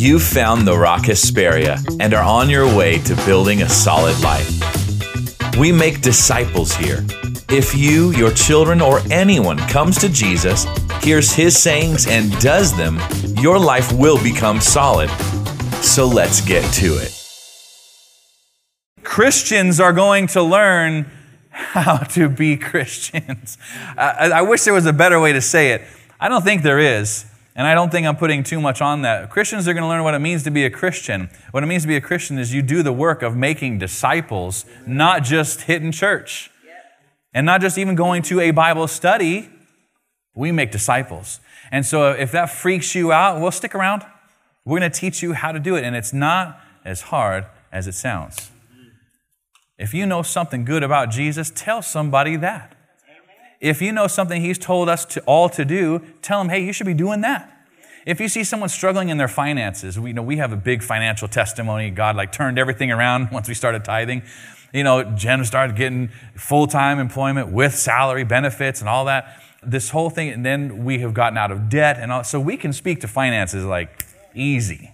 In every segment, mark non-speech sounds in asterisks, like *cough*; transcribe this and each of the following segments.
You've found the Rock Hesperia and are on your way to building a solid life. We make disciples here. If you, your children, or anyone comes to Jesus, hears his sayings, and does them, your life will become solid. So let's get to it. Christians are going to learn how *laughs* to be Christians. I, I, wish there was a better way to say it. I don't think there is, and I don't think I'm putting too much on that. Christians are going to learn what it means to be a Christian. What it means to be a Christian is you do the work of making disciples, not just hitting church, and not just even going to a Bible study. We make disciples. And so if that freaks you out, well, stick around. We're going to teach you how to do it, and it's not as hard as it sounds. If you know something good about Jesus, tell somebody that. If you know something he's told us to all to do, tell Him, hey, you should be doing that. If you see someone struggling in their finances, we you know we have a big financial testimony. God like turned everything around *laughs* once we started tithing. You know, Jen started getting full-time employment with salary benefits and all that. This whole thing, and then we have gotten out of debt and all. So we can speak to finances like easy.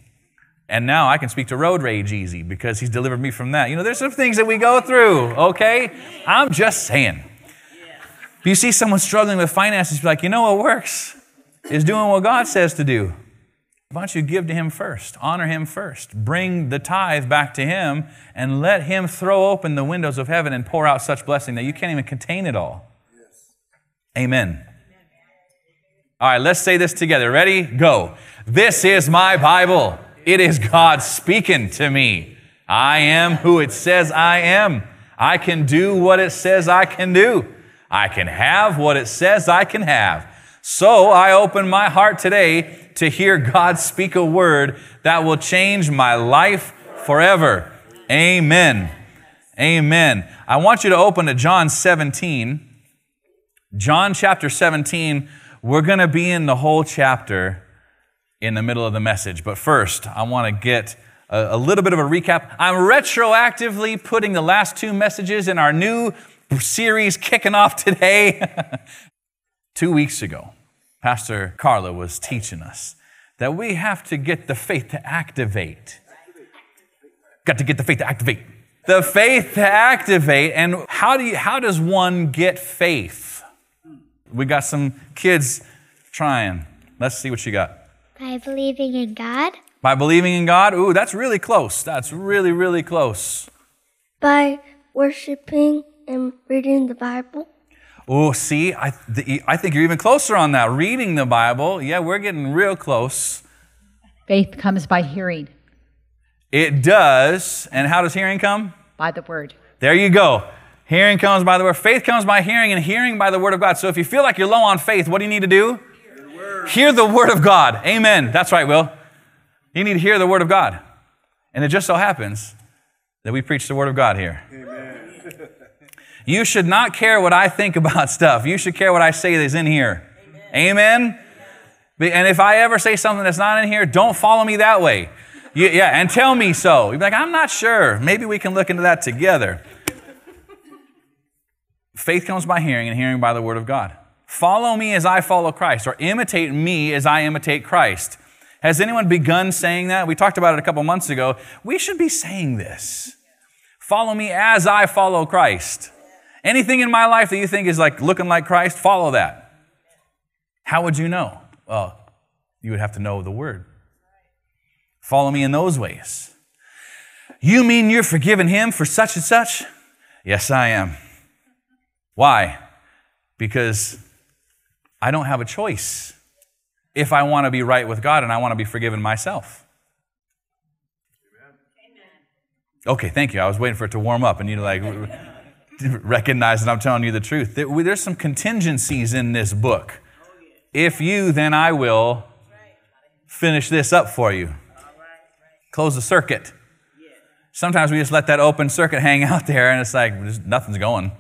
And now I can speak to road rage easy because he's delivered me from that. You know, there's some things that we go through, okay? I'm just saying. If you see someone struggling with finances, you're like, you know what works? Is doing what God says to do. Why don't you give to Him first? Honor Him first. Bring the tithe back to Him and let Him throw open the windows of heaven and pour out such blessing that you can't even contain it all. Amen. All right, let's say this together. Ready? Go. This is my Bible. It is God speaking to me. I am who it says I am. I can do what it says I can do. I can have what it says I can have. So I open my heart today to hear God speak a word that will change my life forever. Amen. Amen. I want you to open to John 17. John chapter 17. We're going to be in the whole chapter in the middle of the message. But first, I want to get a, a, little bit of a recap. I'm retroactively putting the last two messages in our new series kicking off today. *laughs* two weeks ago, Pastor Carla was teaching us that we have to get the faith to activate. Got to get the faith to activate. The faith to activate. And how, do you, how does one get faith? We got some kids trying. Let's see what you got. By believing in God. By believing in God? Ooh, that's really close. That's really, really close. By worshiping and reading the Bible. Oh, see, I, the, I think you're even closer on that. Reading the Bible, yeah, we're getting real close. Faith comes by hearing. It does. And how does hearing come? By the word. There you go. Hearing comes by the word. Faith comes by hearing, and hearing by the word of God. So if you feel like you're low on faith, what do you need to do? Hear the word of God. Amen. That's right, Will. You need to hear the word of God. And it just so happens that we preach the word of God here. Amen. You should not care what I think about *laughs* stuff. You should care what I say is in here. Amen. Amen? And if I ever say something that's not in here, don't follow me that way. You, yeah, and tell me so. You'd be like, I'm not sure. Maybe we can look into that together. Faith comes by hearing, and hearing by the word of God. Follow me as I follow Christ, or imitate me as I imitate Christ. Has anyone begun saying that? We talked about it a couple months ago. We should be saying this. Follow me as I follow Christ. Anything in my life that you think is like looking like Christ, follow that. How would you know? Well, you would have to know the word. Follow me in those ways. You mean you're forgiving him for such and such? Yes, I am. Why? Because I don't have a choice if I want to be right with God and I want to be forgiven myself. Okay, thank you. I was waiting for it to warm up and you like *laughs* recognize that I'm telling you the truth. There's some contingencies in this book. If you, then I will finish this up for you. Close the circuit. Sometimes we just let that open circuit hang out there and it's like nothing's going.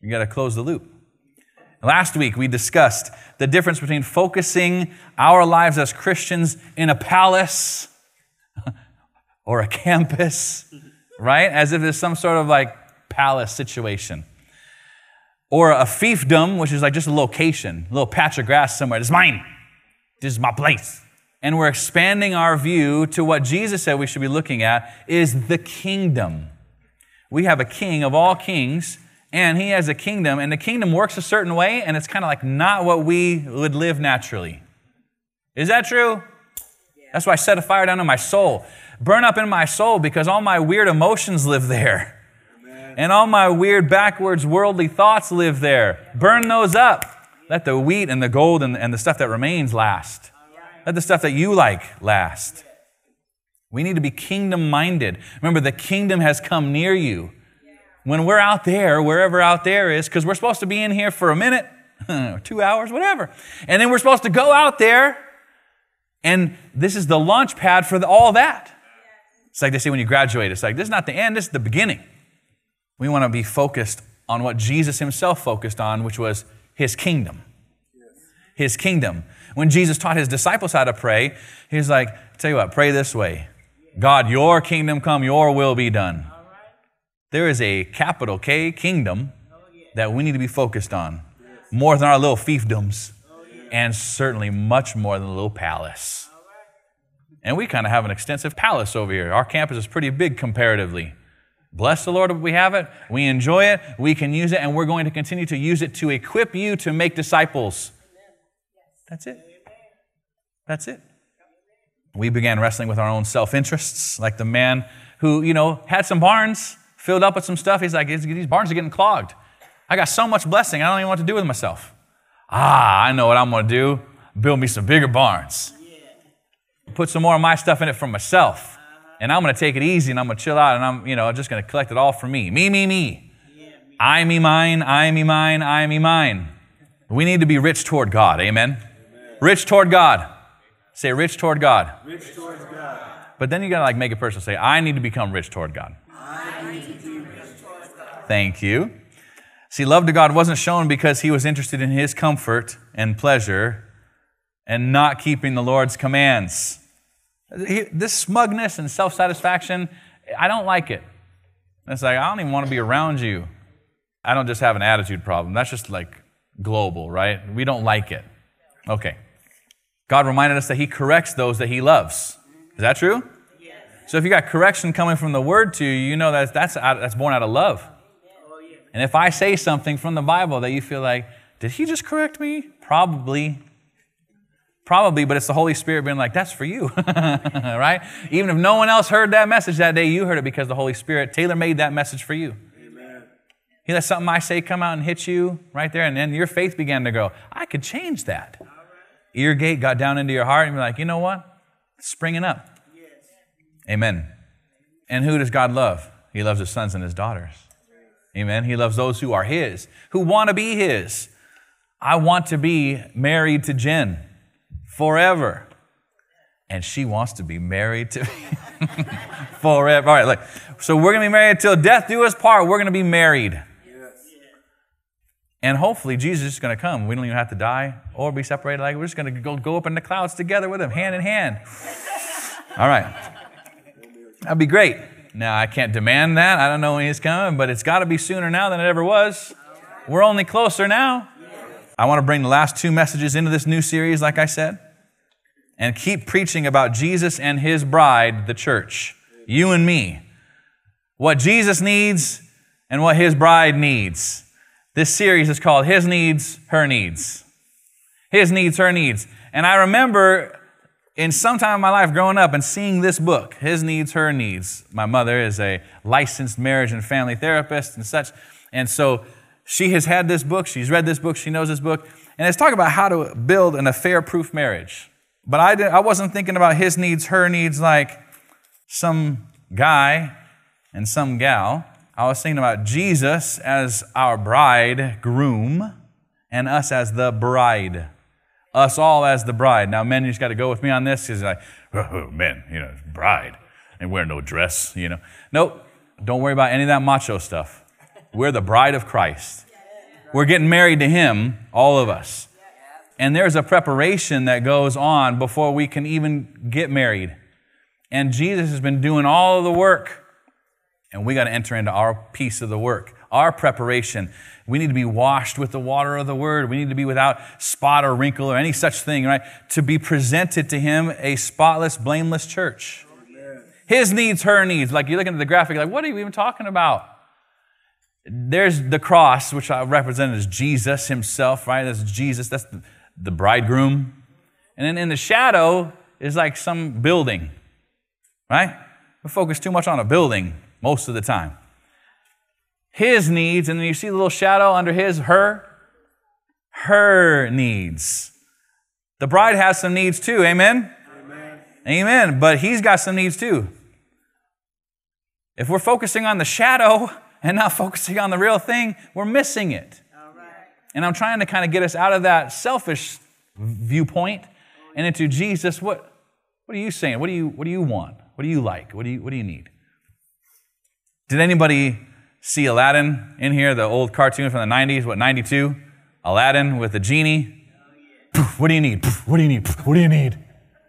You got to close the loop. Last week, we discussed the difference between focusing our lives as Christians in a palace *laughs* or a campus, right? As if it's some sort of like palace situation. Or a fiefdom, which is like just a location, a little patch of grass somewhere. This is mine. This is my place. and we're expanding our view to what Jesus said we should be looking at is the kingdom. We have a king of all kings, and he has a kingdom, and the kingdom works a certain way, and it's kind of like not what we would live naturally. Is that true? That's why I set a fire down in my soul. Burn up in my soul because all my weird emotions live there. And all my weird, backwards, worldly thoughts live there. Burn those up. Let the wheat and the gold and, and the stuff that remains last. Let the stuff that you like last. We need to be kingdom minded. Remember, the kingdom has come near you. When we're out there, wherever out there is, because we're supposed to be in here for a minute, *laughs* two hours, whatever. And then we're supposed to go out there, and this is the launch pad for the, all that. It's like they say when you graduate, it's like, this is not the end, this is the beginning. We want to be focused on what Jesus himself focused on, which was his kingdom. His kingdom. When Jesus taught his disciples how to pray, he's like, tell you what, pray this way God, your kingdom come, your will be done. There is a capital K kingdom that we need to be focused on more than our little fiefdoms, and certainly much more than a little palace. And we kind of have an extensive palace over here. Our campus is pretty big comparatively. Bless the Lord, we have it. We enjoy it. We can use it, and we're going to continue to use it to equip you to make disciples. That's it. That's it. We began wrestling with our own self interests, like the man who, you know, had some barns filled up with some stuff. He's like, these barns are getting clogged. I got so much blessing, I don't even know what to do with myself. Ah, I know what I'm going to do build me some bigger barns. Put some more of my stuff in it for myself and I'm going to take it easy and I'm going to chill out and I'm, you know, just going to collect it all for me. Me, me, me. I, me, mine, I, me, mine, I, me, mine. We need to be rich toward God. Amen? Amen. Rich toward God. Say rich toward God. Rich toward God. But then you got to like make a person say, I need to become rich toward God. I need to be rich toward God. Thank you. See, love to God wasn't shown because he was interested in his comfort and pleasure and not keeping the Lord's commands. This smugness and self satisfaction, I don't like it. It's like, I don't even want to be around you. I don't just have an attitude problem. That's just like global, right? We don't like it. Okay. God reminded us that He corrects those that He loves. Is that true? Yes. So if you got correction coming from the Word to you, you know that that's, out, that's born out of love. Oh, yeah. And if I say something from the Bible that you feel like, did He just correct me? Probably. Probably, but it's the Holy Spirit being like, that's for you, *laughs* right? Even if no one else heard that message that day, you heard it because the Holy Spirit tailor made that message for you. Amen. He let something I say come out and hit you right there, and then your faith began to go, I could change that. Right. Ear gate got down into your heart, and you're like, you know what? It's springing up. Yes. Amen. And who does God love? He loves his sons and his daughters. Amen. He loves those who are his, who want to be his. I want to be married to Jen forever. And she wants to be married to me *laughs* forever. All right, look. So we're going to be married until death do us part. We're going to be married. And hopefully Jesus is going to come. We don't even have to die or be separated. Like we're just going to go, go up in the clouds together with him, hand in hand. All right. That'd be great. Now, I can't demand that. I don't know when he's coming, but it's got to be sooner now than it ever was. We're only closer now. I want to bring the last two messages into this new series, like I said and keep preaching about Jesus and his bride, the church, you and me. What Jesus needs and what his bride needs. This series is called His Needs, Her Needs. His Needs, Her Needs. And I remember in some time in my life growing up and seeing this book, His Needs, Her Needs. My mother is a licensed marriage and family therapist and such. And so she has had this book, she's read this book, she knows this book, and it's talking about how to build an affair proof marriage. But I, I wasn't thinking about his needs, her needs, like some guy and some gal. I was thinking about Jesus as our bride, groom, and us as the bride. Us all as the bride. Now, men, you just got to go with me on this because, like, *laughs* oh, men, you know, bride, and wear no dress, you know. Nope, don't worry about any of that macho stuff. We're the bride of Christ. We're getting married to Him, all of us. And there's a preparation that goes on before we can even get married. And Jesus has been doing all of the work. And we got to enter into our piece of the work. our preparation. We need to be washed with the water of the word. We need to be without spot or wrinkle or any such thing, right? To be presented to him a spotless, blameless church. His needs, her needs. Like you're looking at the graphic, like, what are you even talking about? There's the cross, which I represent as Jesus himself, right? That's Jesus. That's the, the bridegroom. And then in the shadow is like some building, right? We focus too much on a building most of the time. His needs, and then you see the little shadow under his, her, her needs. The bride has some needs too, amen? Amen. Amen. But he's got some needs too. If we're focusing on the shadow and not *laughs* focusing on the real thing, we're missing it. And I'm trying to kind of get us out of that selfish viewpoint and into Jesus. What, what are you saying? What do you, what do you want? What do you like? What do you, what do you need? Did anybody see Aladdin in here, the old cartoon from the 90s? What, 92? Aladdin with the genie? What do you need? What do you need? What do you need?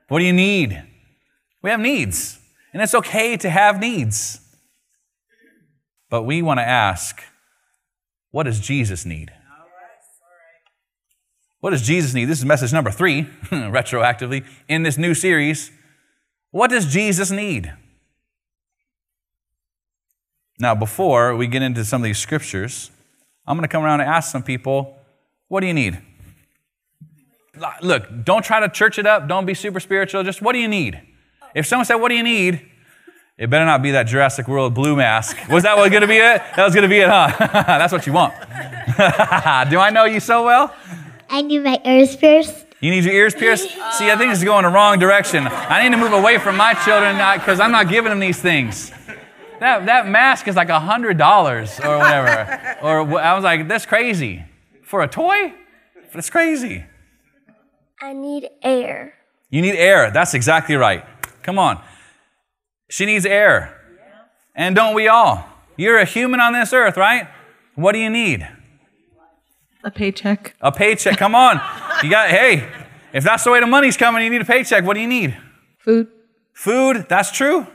What do you need? We have needs, and it's okay to have needs. But we want to ask, what does Jesus need? What does Jesus need? This is message number three, *laughs* retroactively, in this new series. What does Jesus need? Now, before we get into some of these scriptures, I'm going to come around and ask some people, what do you need? Look, don't try to church it up. Don't be super spiritual. Just what do you need? If someone said, What do you need? It better not be that Jurassic World blue mask. Was that what going to be it? That was going to be it, huh? *laughs* That's what you want. *laughs* do I know you so well? I need my ears pierced. You need your ears pierced? See, I think it's going the wrong direction. I need to move away from my children because I'm not giving them these things. That, that mask is like a $100 or whatever. *laughs* or I was like, that's crazy. For a toy? That's crazy. I need air. You need air. That's exactly right. Come on. She needs air. And don't we all? You're a human on this earth, right? What do you need? A paycheck. A paycheck. Come on. You got, hey, if that's the way the money's coming, you need a paycheck. What do you need? Food. Food. That's true.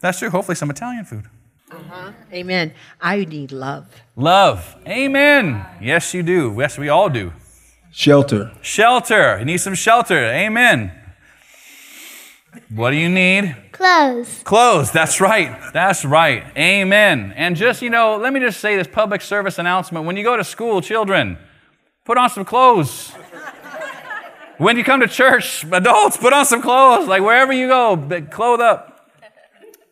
That's true. Hopefully, some Italian food. Uh-huh. Amen. I need love. Love. Amen. Yes, you do. Yes, we all do. Shelter. Shelter. You need some shelter. Amen. What do you need? Clothes. Clothes. That's right. That's right. Amen. And just, you know, let me just say this public service announcement. When you go to school, children, put on some clothes. when you come to church, adults, put on some clothes. Like wherever you go, clothe up.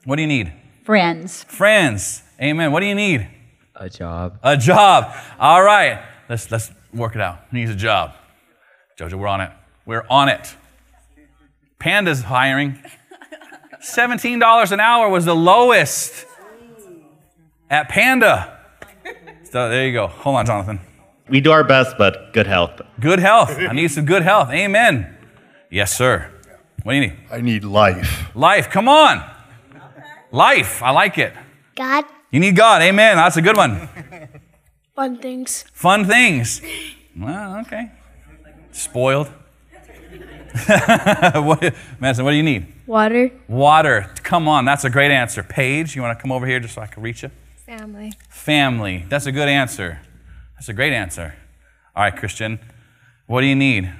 What do you need? Friends. Friends. Amen. What do you need? A job. A job. All right. Let's let's work it out. He needs a job. Jojo, we're on it. We're on it. Panda's hiring. $17 an hour was the lowest at Panda. So there you go. Hold on, Jonathan. We do our best, but good health. Good health. I need some good health. Amen. Yes, sir. What do you need? I need life. Life. Come on. Life. I like it. God. You need God. Amen. That's a good one. Fun things. Fun things. Well, okay. Spoiled. *laughs* what, Madison, what do you need? Water. Water. Come on, that's a great answer. Paige, you want to come over here just so I can reach you? Family. Family. That's a good answer. That's a great answer. All right, Christian, what do you need?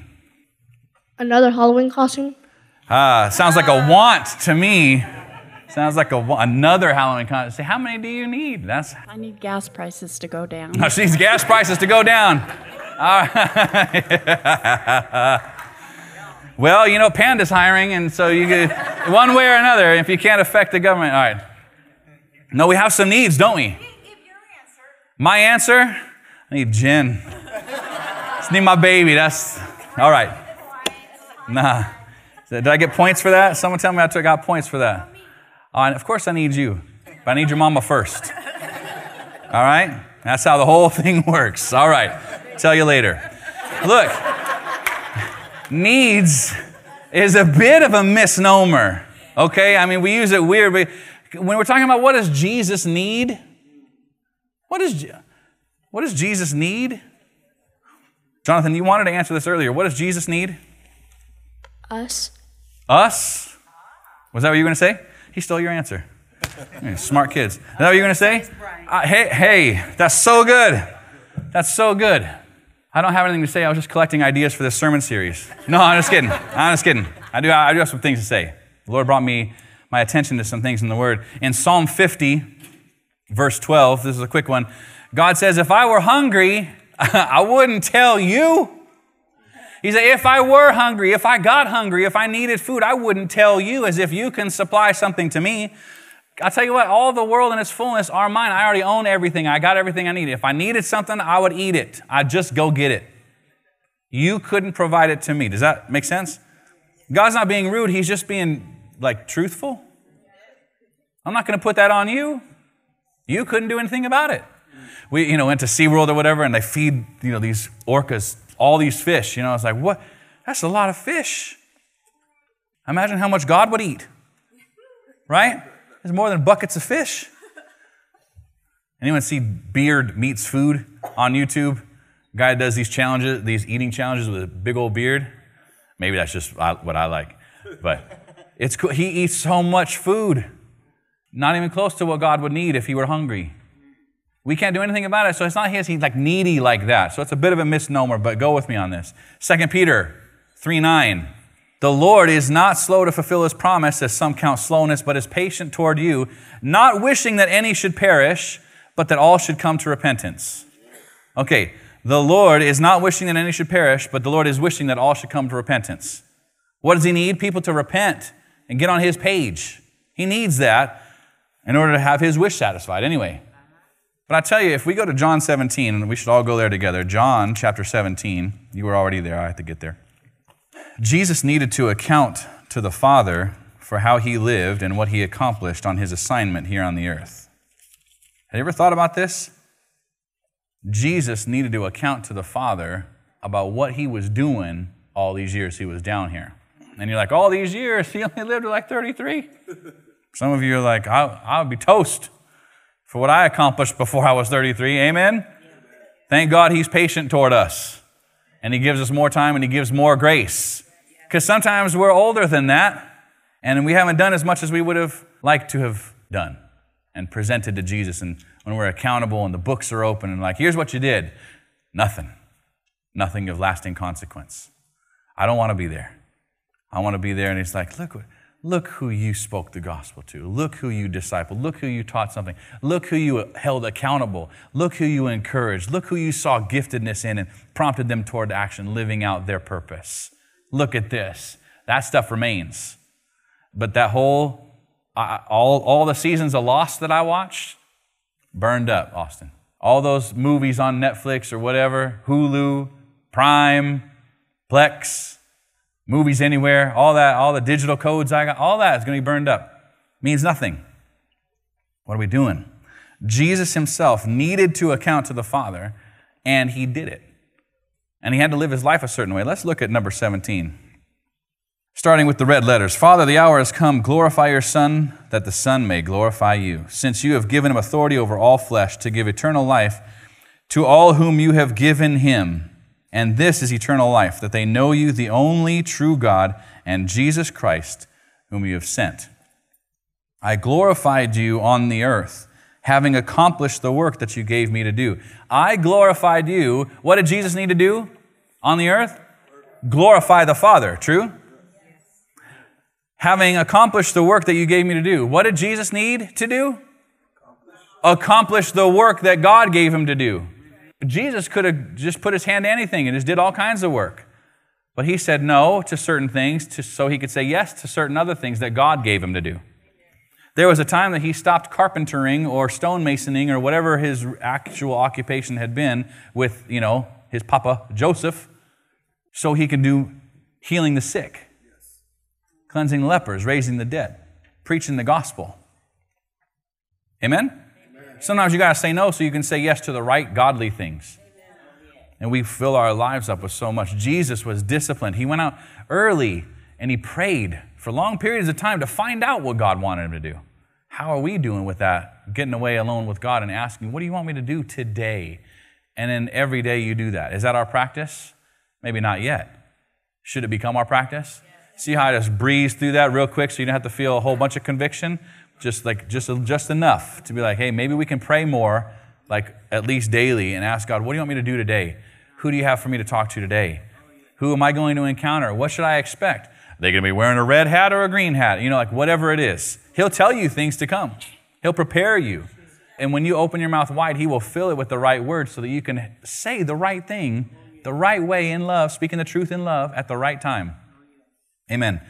Another Halloween costume. Ah, sounds like a want to me. Sounds like a, another Halloween costume. Say, how many do you need? That's. I need gas prices to go down. No, *laughs* she needs gas prices to go down. All right. *laughs* Well, you know, Panda's hiring, and so you get *laughs* one way or another if you can't affect the government. All right. No, we have some needs, don't we? My answer? I need Jen. Just need my baby. That's all right. Nah. Did I get points for that? Someone tell me I took got points for that. Oh, and of course I need you, but I need your mama first. All right? That's how the whole *laughs* thing works. All right. Tell you later. Look, needs is a bit of a misnomer. Okay? I mean, we use it weird, but when we're talking about what does Jesus need? What is what does Jesus need? Jonathan, you wanted to answer this earlier. What does Jesus need? Us. Us? Was that what you were going to say? He stole your answer. Smart kids. Is that what you're going to say? Uh, hey, hey, that's so good. That's so good. I don't have anything to say. I was just collecting ideas for this sermon series. No, I'm just kidding. I'm just kidding. I do, I do have some things to say. The Lord brought me my attention to some things in the Word. In Psalm 50, verse 12, this is a quick one. God says, If I were hungry, *laughs* I wouldn't tell you. He said, If I were hungry, if I got hungry, if I needed food, I wouldn't tell you as if you can supply something to me. I'll tell you what, all the world and its fullness are mine. I already own everything. I got everything I needed. If I needed something, I would eat it. I'd just go get it. You couldn't provide it to me. Does that make sense? God's not being rude, He's just being like truthful. I'm not going to put that on you. You couldn't do anything about it. We, you know, went to SeaWorld or whatever, and they feed, you know, these orcas all these fish. You know, it's like, what? That's a lot of fish. Imagine how much God would eat. Right? There's more than buckets of fish. Anyone see BeardMeatsFood on YouTube? Guy does these challenges, these eating challenges with a big old beard. Maybe that's just what I like, but it's cool. He eats so much food, not even close to what God would need if he were hungry. We can't do anything about it, so it's not his. He's like needy like that. So it's a bit of a misnomer, but go with me on this. 2 Peter 3 9. The Lord is not slow to fulfill his promise, as some count slowness, but is patient toward you, not wishing that any should perish, but that all should come to repentance. Okay, the Lord is not wishing that any should perish, but the Lord is wishing that all should come to repentance. What does he need? People to repent and get on his page. He needs that in order to have his wish satisfied, anyway. But I tell you, if we go to John 17, and we should all go there together, John chapter 17, you were already there, I had to get there. Jesus needed to account to the Father for how he lived and what he accomplished on his assignment here on the earth. Have you ever thought about this? Jesus needed to account to the Father about what he was doing all these years he was down here. And you're like, all these years, he only lived to like 33? Some of you are like, I, I would be toast for what I accomplished before I was 33. Amen? Thank God he's patient toward us. And he gives us more time and he gives more grace. Because sometimes we're older than that and we haven't done as much as we would have liked to have done and presented to Jesus. And when we're accountable and the books are open and like, here's what you did nothing. Nothing of lasting consequence. I don't want to be there. I want to be there. And he's like, look, look who you spoke the gospel to. Look who you discipled. Look who you taught something. Look who you held accountable. Look who you encouraged. Look who you saw giftedness in and prompted them toward action, living out their purpose. Look at this. That stuff remains. But that whole, all, all the seasons of Lost that I watched, burned up, Austin. All those movies on Netflix or whatever, Hulu, Prime, Plex, movies anywhere, all that, all the digital codes I got, all that is going to be burned up. Means nothing. What are we doing? Jesus himself needed to account to the Father, and he did it. And he had to live his life a certain way. Let's look at number 17. Starting with the red letters Father, the hour has come. Glorify your Son, that the Son may glorify you, since you have given him authority over all flesh to give eternal life to all whom you have given him. And this is eternal life, that they know you, the only true God, and Jesus Christ, whom you have sent. I glorified you on the earth, having accomplished the work that you gave me to do. I glorified you. What did Jesus need to do on the earth? Glorify the Father, true? Having accomplished the work that you gave me to do. What did Jesus need to do? Accomplish the work that God gave him to do. Jesus could have just put his hand to anything and just did all kinds of work. But he said no to certain things to, so he could say yes to certain other things that God gave him to do. There was a time that he stopped carpentering or stonemasoning or whatever his actual occupation had been with, you know, his papa Joseph, so he could do healing the sick, cleansing lepers, raising the dead, preaching the gospel. Amen? Sometimes you got to say no so you can say yes to the right godly things. And we fill our lives up with so much. Jesus was disciplined. He went out early and he prayed for long periods of time to find out what God wanted him to do. How are we doing with that? Getting away alone with God and asking, What do you want me to do today? And then every day you do that. Is that our practice? Maybe not yet. Should it become our practice? See how I just breeze through that real quick so you don't have to feel a whole bunch of conviction? Just like just just enough to be like, hey, maybe we can pray more, like at least daily, and ask God, what do you want me to do today? Who do you have for me to talk to today? Who am I going to encounter? What should I expect? Are they going to be wearing a red hat or a green hat? You know, like whatever it is. He'll tell you things to come. He'll prepare you. And when you open your mouth wide, He will fill it with the right words so that you can say the right thing the right way in love, speaking the truth in love at the right time. Amen.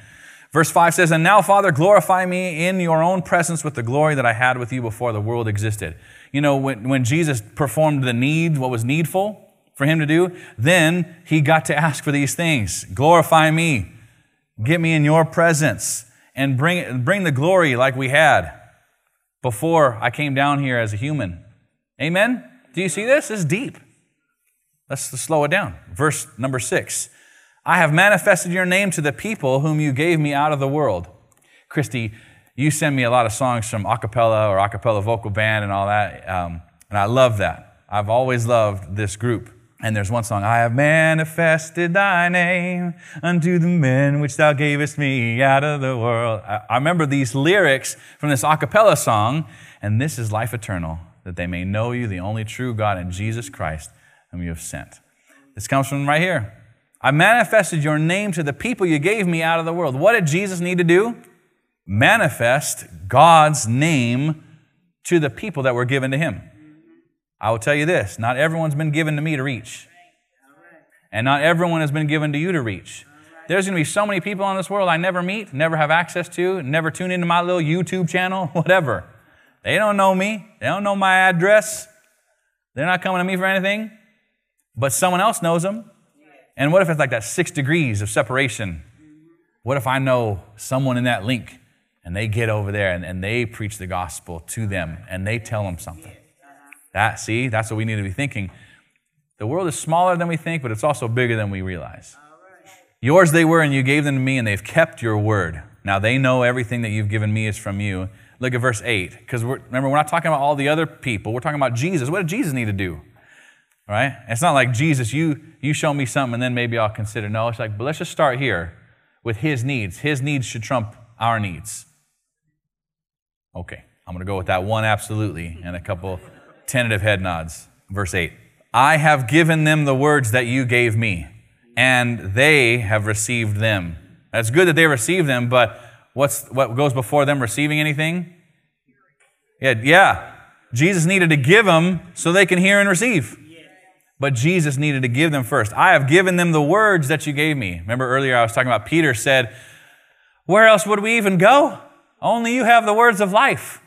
Verse 5 says, And now, Father, glorify me in your own presence with the glory that I had with you before the world existed. You know, when, when Jesus performed the need, what was needful for him to do, then he got to ask for these things Glorify me, get me in your presence, and bring, bring the glory like we had before I came down here as a human. Amen? Do you see this? This is deep. Let's slow it down. Verse number six I have manifested your name to the people whom you gave me out of the world. Christy, you send me a lot of songs from a cappella or a cappella vocal band and all that, um, and I love that. I've always loved this group. And there's one song, I have manifested thy name unto the men which thou gavest me out of the world. I, I remember these lyrics from this a cappella song, and this is life eternal, that they may know you, the only true God, and Jesus Christ, whom you have sent. This comes from right here. I manifested your name to the people you gave me out of the world. What did Jesus need to do? Manifest God's name to the people that were given to him. I will tell you this not everyone's been given to me to reach. And not everyone has been given to you to reach. There's going to be so many people in this world I never meet, never have access to, never tune into my little YouTube channel, *laughs* whatever. They don't know me. They don't know my address. They're not coming to me for anything. But someone else knows them. And what if it's like that six degrees of separation? What if I know someone in that link and they get over there and, and they preach the gospel to them and they tell them something? That, see, that's what we need to be thinking. The world is smaller than we think, but it's also bigger than we realize. Yours they were, and you gave them to me, and they've kept your word. Now they know everything that you've given me is from you. Look at verse 8, because remember, we're not talking about all the other people. We're talking about Jesus. What did Jesus need to do? Right? It's not like, Jesus, you, you show me something, and then maybe I'll consider. No, it's like, but let's just start here with his needs. His needs should trump our needs. Okay, I'm to go with that one absolutely and a couple tentative head nods. Verse 8 I have given them the words that you gave me, and they have received them. That's good that they received them, but what's, what goes before them receiving anything? Yeah, yeah. Jesus needed to give them so they can hear and receive. But Jesus needed to give them first. I have given them the words that you gave me. Remember earlier I was talking about Peter said, Where else would we even go? Only you have the words of life.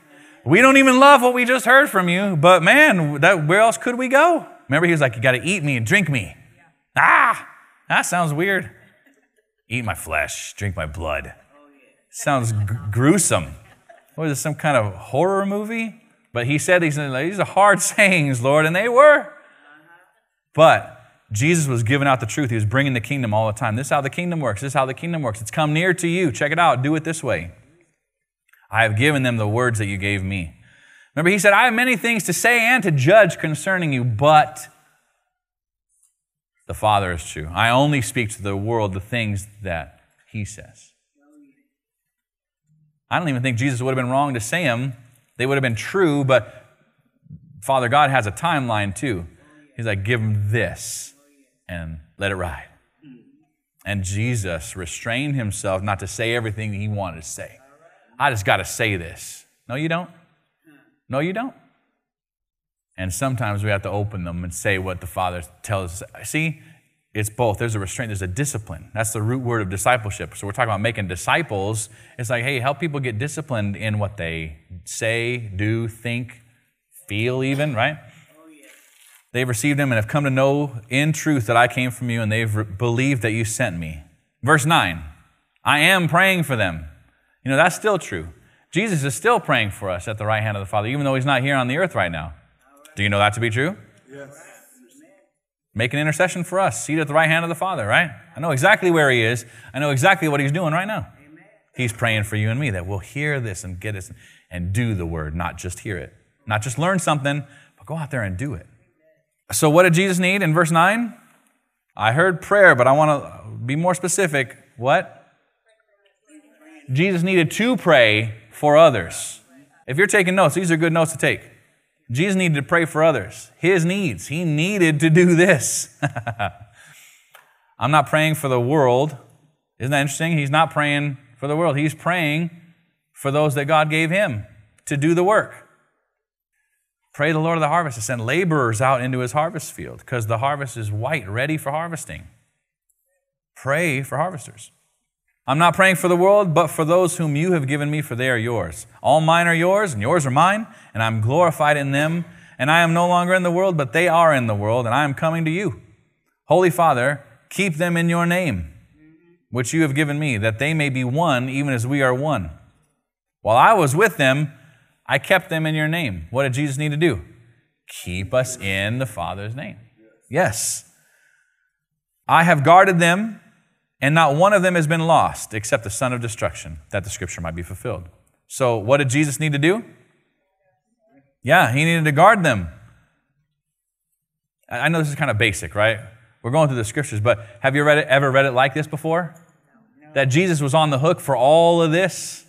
We don't even love what we just heard from you, but man, that, where else could we go? Remember, he was like, You got to eat me and drink me. Ah, that sounds weird. Eat my flesh, drink my blood. Sounds g- gruesome. What is this, some kind of horror movie? But he said these, these are hard *laughs* sayings, Lord, and they were. But Jesus was giving out the truth. He was bringing the kingdom all the time. This is how the kingdom works. This is how the kingdom works. It's come near to you. Check it out. Do it this way. I have given them the words that you gave me. Remember, he said, I have many things to say and to judge concerning you, but the Father is true. I only speak to the world the things that he says. I don't even think Jesus would have been wrong to say them. They would have been true, but Father God has a timeline too. He's like, give him this and let it ride. And Jesus restrained himself not to say everything he wanted to say. I just got to say this. No, you don't. No, you don't. And sometimes we have to open them and say what the Father tells us. See, it's both. There's a restraint, there's a discipline. That's the root word of discipleship. So we're talking about making disciples. It's like, hey, help people get disciplined in what they say, do, think, feel, even, right? They've received him and have come to know in truth that I came from you, and they've re- believed that you sent me. Verse 9 I am praying for them. You know, that's still true. Jesus is still praying for us at the right hand of the Father, even though he's not here on the earth right now. Do you know that to be true? Yes. Make an intercession for us, seated at the right hand of the Father, right? I know exactly where he is. I know exactly what he's doing right now. He's praying for you and me that we'll hear this and get it and do the word, not just hear it. Not just learn something, but go out there and do it. So, what did Jesus need in verse 9? I heard prayer, but I want to be more specific. What? Jesus needed to pray for others. If you're taking notes, these are good notes to take. Jesus needed to pray for others, his needs. He needed to do this. *laughs* I'm not praying for the world. Isn't that interesting? He's not praying for the world, he's praying for those that God gave him to do the work. Pray the Lord of the harvest to send laborers out into his harvest field because the harvest is white, ready for harvesting. Pray for harvesters. I'm not praying for the world, but for those whom you have given me, for they are yours. All mine are yours, and yours are mine, and I'm glorified in them. And I am no longer in the world, but they are in the world, and I am coming to you. Holy Father, keep them in your name, which you have given me, that they may be one, even as we are one. While I was with them, I kept them in your name. What did Jesus need to do? Keep us in the Father's name. Yes. I have guarded them, and not one of them has been lost except the son of destruction, that the scripture might be fulfilled. So, what did Jesus need to do? Yeah, he needed to guard them. I know this is kind of basic, right? We're going through the scriptures, but have you read it, ever read it like this before? That Jesus was on the hook for all of this?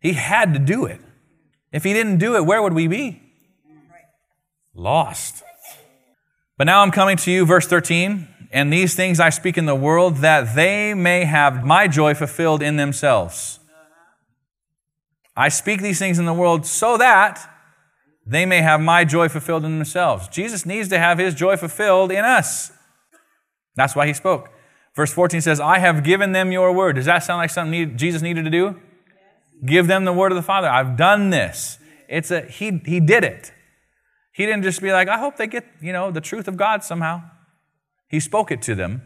He had to do it. If he didn't do it, where would we be? Lost. But now I'm coming to you, verse 13, and these things I speak in the world that they may have my joy fulfilled in themselves. I speak these things in the world so that they may have my joy fulfilled in themselves. Jesus needs to have his joy fulfilled in us. That's why he spoke. Verse 14 says, I have given them your word. Does that sound like something Jesus needed to do? Give them the word of the Father. I've done this. It's a he he did it. He didn't just be like, I hope they get, you know, the truth of God somehow. He spoke it to them.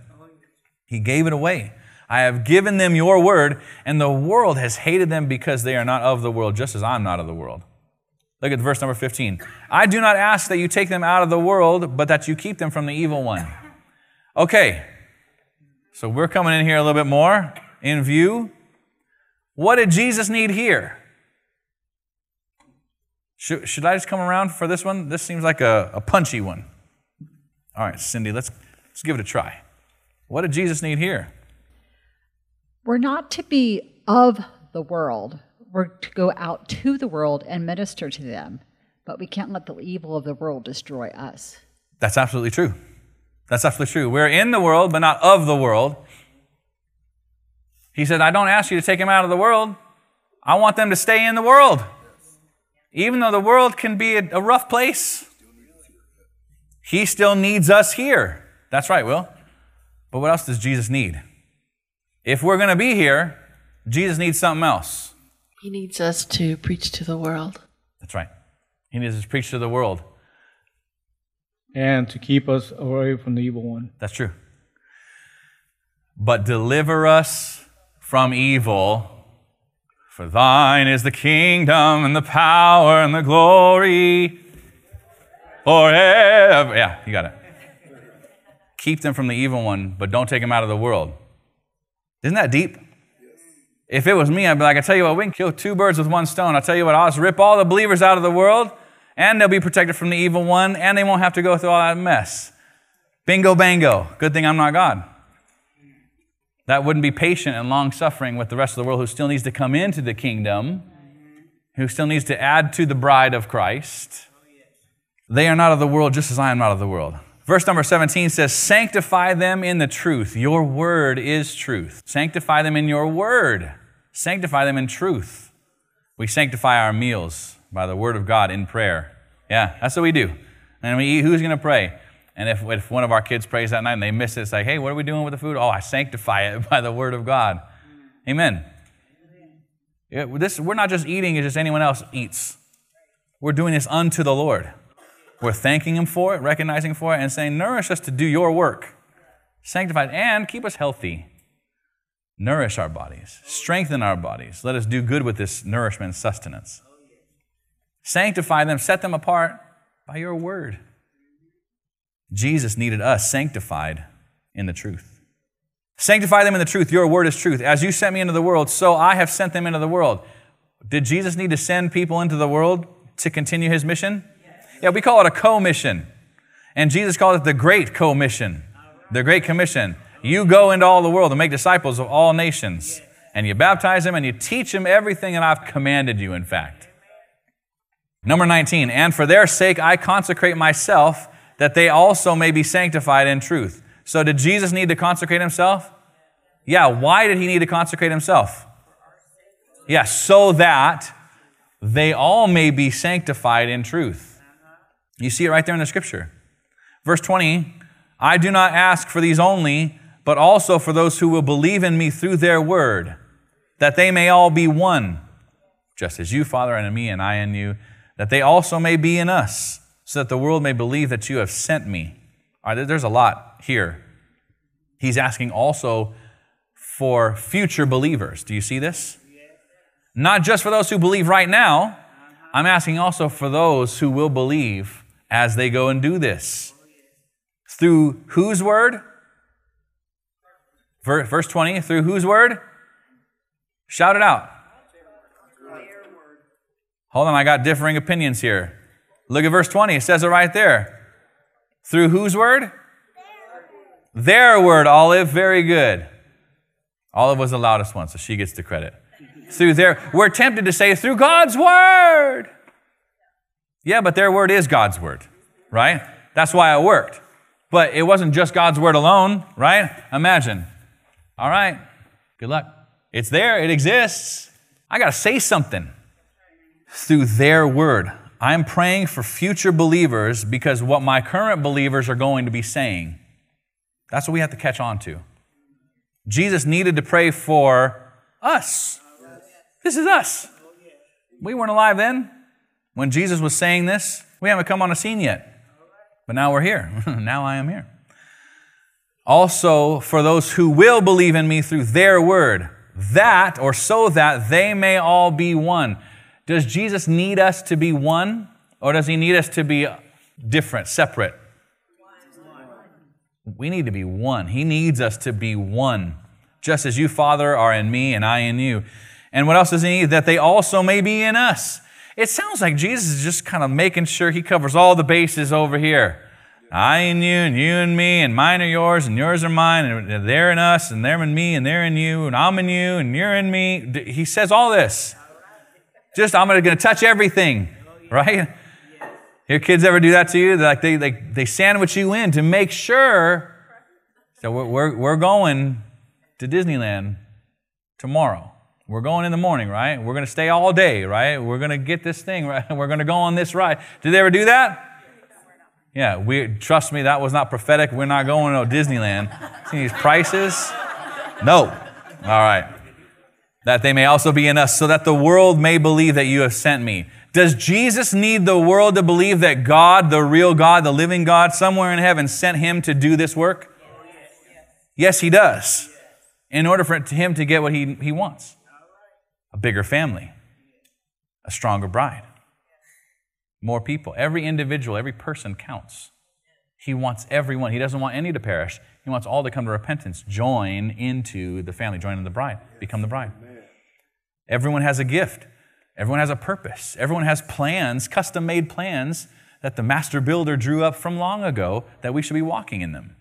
He gave it away. I have given them your word, and the world has hated them because they are not of the world, just as I'm not of the world. Look at verse number 15. I do not ask that you take them out of the world, but that you keep them from the evil one. Okay, so we're coming in here a little bit more in view. What did Jesus need here? Should, should I just come around for this one? This seems like a, a punchy one. All right, Cindy, let's, let's give it a try. What did Jesus need here? We're not to be of the world. We're to go out to the world and minister to them. But we can't let the evil of the world destroy us. That's absolutely true. That's absolutely true. We're in the world, but not of the world. He said, I don't ask you to take them out of the world. I want them to stay in the world. Even though the world can be a, rough place, He still needs us here. That's right, Will. But what else does Jesus need? If we're going to be here, Jesus needs something else. He needs us to preach to the world. That's right. He needs us to preach to the world. And to keep us away from the evil one. That's true. But deliver us from evil. For thine is the kingdom and the power and the glory forever. Yeah, you got it. Keep them from the evil one, but don't take them out of the world. Isn't that deep? If it was me, I'd be like, I tell you what, we can kill two birds with one stone. I'll tell you what, I'll just rip all the believers out of the world, and they'll be protected from the evil one, and they won't have to go through all that mess. Bingo, bango. Good thing I'm not God. That wouldn't be patient and long suffering with the rest of the world who still needs to come into the kingdom, who still needs to add to the bride of Christ. They are not of the world, just as I am not of the world. Verse number 17 says, Sanctify them in the truth. Your word is truth. Sanctify them in your word. Sanctify them in truth. We sanctify our meals by the word of God in prayer. Yeah, that's what we do. And we eat. Who's going to pray? And if, if one of our kids prays that night and they miss it, it's like, hey, what are we doing with the food? Oh, I sanctify it *laughs* by the word of God. Amen. Yeah, this, we're not just eating as just anyone else eats. We're doing this unto the Lord. We're thanking Him for it, recognizing for it, and saying, Nourish us to do your work. Sanctify and keep us healthy. Nourish our bodies, strengthen our bodies. Let us do good with this nourishment and sustenance. Sanctify them, set them apart by your word. Jesus needed us sanctified in the truth. Sanctify them in the truth. Your word is truth. As you sent me into the world, so I have sent them into the world. Did Jesus need to send people into the world to continue his mission? Yeah, we call it a co-mission. And Jesus called it the great co-mission, the great commission. You go into all the world and make disciples of all nations. And you baptize them and you teach them everything that I've commanded you, in fact. Number 19, and for their sake I consecrate myself, that they also may be sanctified in truth. So, did Jesus need to consecrate himself? Yeah, why did he need to consecrate himself? Yeah, so that they all may be sanctified in truth. You see it right there in the scripture. Verse 20 I do not ask for these only, but also for those who will believe in me through their word, that they may all be one, just as you, Father, and in me, and I in you, that they also may be in us, so that the world may believe that you have sent me. Uh, All right, there's a lot here. He's asking also for future believers. Do you see this? Not just for those who believe right now, I'm asking also for those who will believe as they go and do this. Through whose word? Verse 20, through whose word? Shout it out. Hold on, I got differing opinions here. Look at verse 20, it says it right there. Through whose word? Their word, Olive. Very good. Olive was the loudest one, so she gets the credit. Through their, we're tempted to say through God's word. Yeah, but their word is God's word, right? That's why it worked. But it wasn't just God's word alone, right? Imagine. All right, good luck. It's there, it exists. I got to say something through their word. I'm praying for future believers because what my current believers are going to be saying. That's what we have to catch on to. Jesus needed to pray for us. This is us. We weren't alive then when Jesus was saying this. We haven't come on a scene yet. But now we're here. *laughs* now I am here. Also, for those who will believe in me through their word, that or so that they may all be one. Does Jesus need us to be one, or does he need us to be different, separate? We need to be one. He needs us to be one, just as you, Father, are in me and I in you. And what else does he need? That they also may be in us. It sounds like Jesus is just kind of making sure he covers all the bases over here. I and you, and you and me, and mine are yours, and yours are mine, and they're in us, and they're in me, and they're in you, and I'm in you, and you're in me. He says all this. Just, I'm going to touch everything, right? Your kids ever do that to you? Like they, they, they sandwich you in to make sure. So we're, we're, we're going to Disneyland tomorrow. We're going in the morning, right? We're going to stay all day, right? We're going to get this thing, right? *laughs* We're going to go on this ride. Did they ever do that? Yeah, we trust me, that was not prophetic. We're not going to Disneyland. See these prices? No. All right that they may also be in us, so that the world may believe that you have sent me. Does Jesus need the world to believe that God, the real God, the living God, somewhere in heaven, sent him to do this work? Yes, he does. In order for him to get what he, he wants a bigger family, a stronger bride, more people. Every individual, every person counts. He wants everyone. He doesn't want any to perish. He wants all to come to repentance, join into the family, join in the bride, become the bride. Everyone has a gift. Everyone has a purpose. Everyone has plans, custom made plans that the master builder drew up from long ago that we should be walking in them.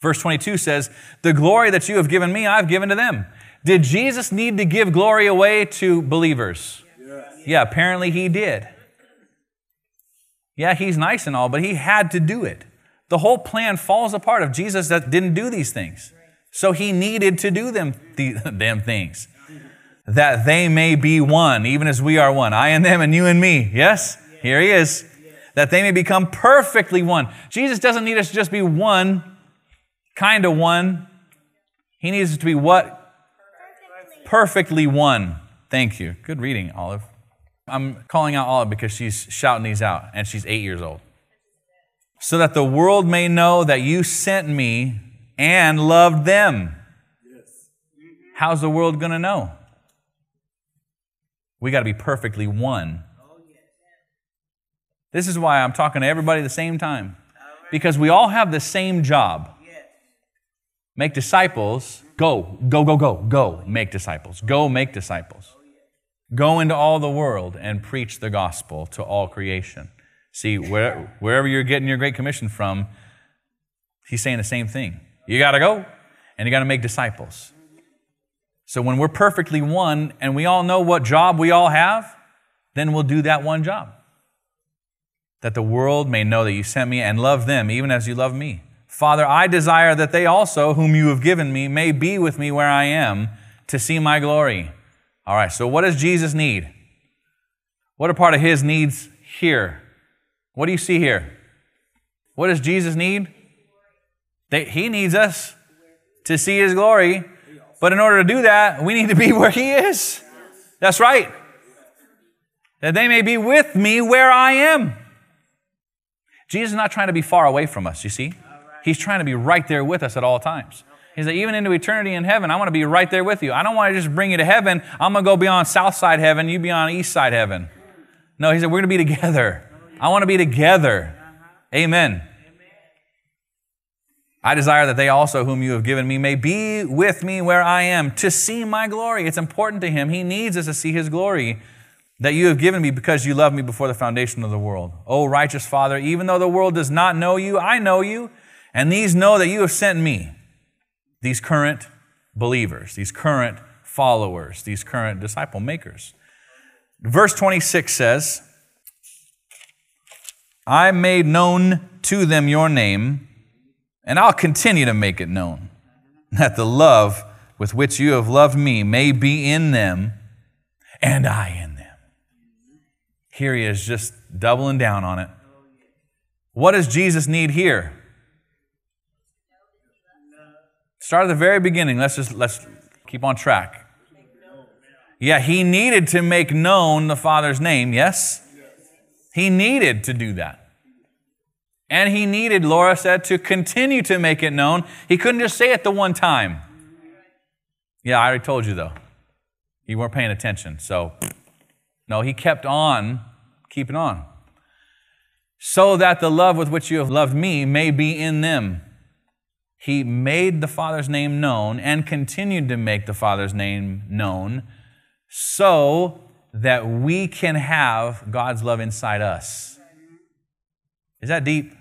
Verse 22 says, The glory that you have given me, I've given to them. Did Jesus need to give glory away to believers? Yes. Yeah, apparently he did. Yeah, he's nice and all, but he had to do it. The whole plan falls apart if Jesus that didn't do these things. So he needed to do them, them *laughs* things that they may be one, even as we are one. I and them and you and me. Yes? Here he is. That they may become perfectly one. Jesus doesn't need us to just be one, kind of one. He needs us to be what? Perfectly one. Thank you. Good reading, Olive. I'm calling out Olive because she's shouting these out, and she's eight years old. So that the world may know that you sent me and loved them. Yes. How's the world going to know? We got to be perfectly one. This is why I'm talking to everybody at the same time. Because we all have the same job. Make disciples. Go, go, go, go, go. Make disciples. Go make disciples. Go into all the world and preach the gospel to all creation. See, where, wherever you're getting your Great Commission from, he's saying the same thing. You got to go and you got to make disciples. So when we're perfectly one and we all know what job we all have, then we'll do that one job. that the world may know that you sent me and love them even as you love me. Father, I desire that they also, whom you have given me, may be with me where I am to see my glory. All right, so what does Jesus need? What are part of his needs here? What do you see here? What does Jesus need? That he needs us to see his glory. But in order to do that, we need to be *laughs* where he is. That's right. That they may be with me where I am. Jesus is not trying to be far away from us, you see? He's trying to be right there with us at all times. He's like, even into eternity in heaven, I want to be right there with you. I don't want to just bring you to heaven. I'm going to go beyond south side heaven, you be on east side heaven. No, he said, we're going to be together. I want to be together. Amen. I desire that they also, whom you have given me, may be with me where I am to see my glory. It's important to him. He needs us to see his glory that you have given me because you loved me before the foundation of the world. O righteous Father, even though the world does not know you, I know you, and these know that you have sent me. These current believers, these current followers, these current disciple makers. Verse 26 says, I made known to them your name and I'll continue to make it known that the love with which you have loved me may be in them and I in them. Here he is just doubling down on it. What does Jesus need here? Start at the very beginning. Let's just let's keep on track. Yeah, he needed to make known the Father's name, yes? He needed to do that. And he needed, Laura said, to continue to make it known. He couldn't just say it the one time. Yeah, I already told you though. You weren't paying attention. So, no, he kept on keeping on. So that the love with which you have loved me may be in them. He made the Father's name known and continued to make the Father's name known so that we can have God's love inside us. Is that deep?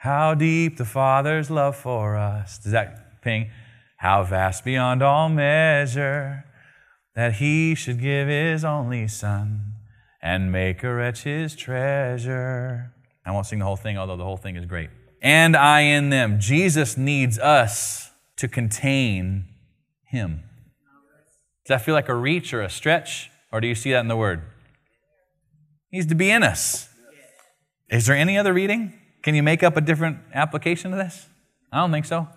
How deep the Father's love for us. Does that ping? How vast beyond all measure that He should give His only Son and make a wretch His treasure. I won't sing the whole thing, although the whole thing is great. And I in them. Jesus needs us to contain Him. Does that feel like a reach or a stretch? Or do you see that in the Word? He needs to be in us. Is there any other reading? Can you make up a different application of this? I don't think so.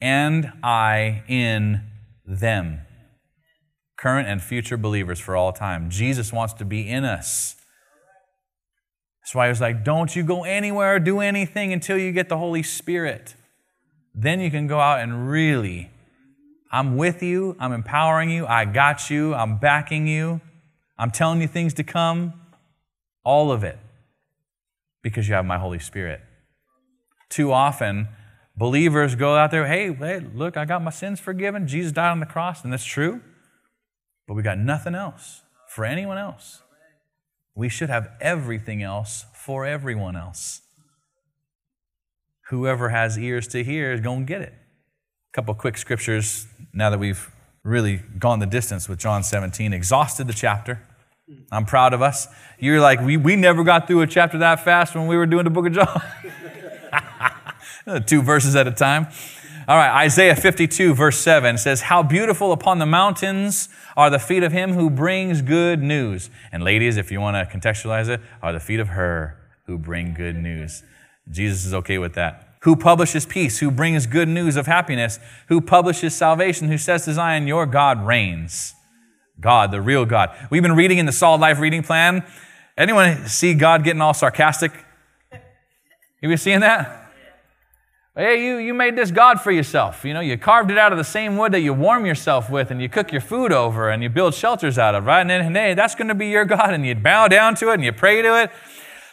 And I in them. Current and future believers for all time. Jesus wants to be in us. That's why he was like, don't you go anywhere or do anything until you get the Holy Spirit. Then you can go out and really, I'm with you, I'm empowering you, I got you, I'm backing you, I'm telling you things to come. All of it because you have my Holy Spirit. Too often, believers go out there, hey, hey, look, I got my sins forgiven. Jesus died on the cross, and that's true. But we got nothing else for anyone else. We should have everything else for everyone else. Whoever has ears to hear is going to get it. A couple quick scriptures now that we've really gone the distance with John 17, exhausted the chapter. Mm. I'm proud of us. You're like, we, we never got through a chapter that fast when we were doing the book of John. *laughs* Two verses at a time. All right, Isaiah 52, verse 7 says, How beautiful upon the mountains are the feet of him who brings good news. And ladies, if you want to contextualize it, are the feet of her who bring good news. Jesus is okay with that. Who publishes peace, who brings good news of happiness, who publishes salvation, who says to Zion, Your God reigns. God, the real God. We've been reading in the Solid Life reading plan. Anyone see God getting all sarcastic? You been seeing that? Hey, you, you made this God for yourself. You know, you carved it out of the same wood that you warm yourself with and you cook your food over and you build shelters out of, right? And then, hey, that's going to be your God. And you bow down to it and you pray to it.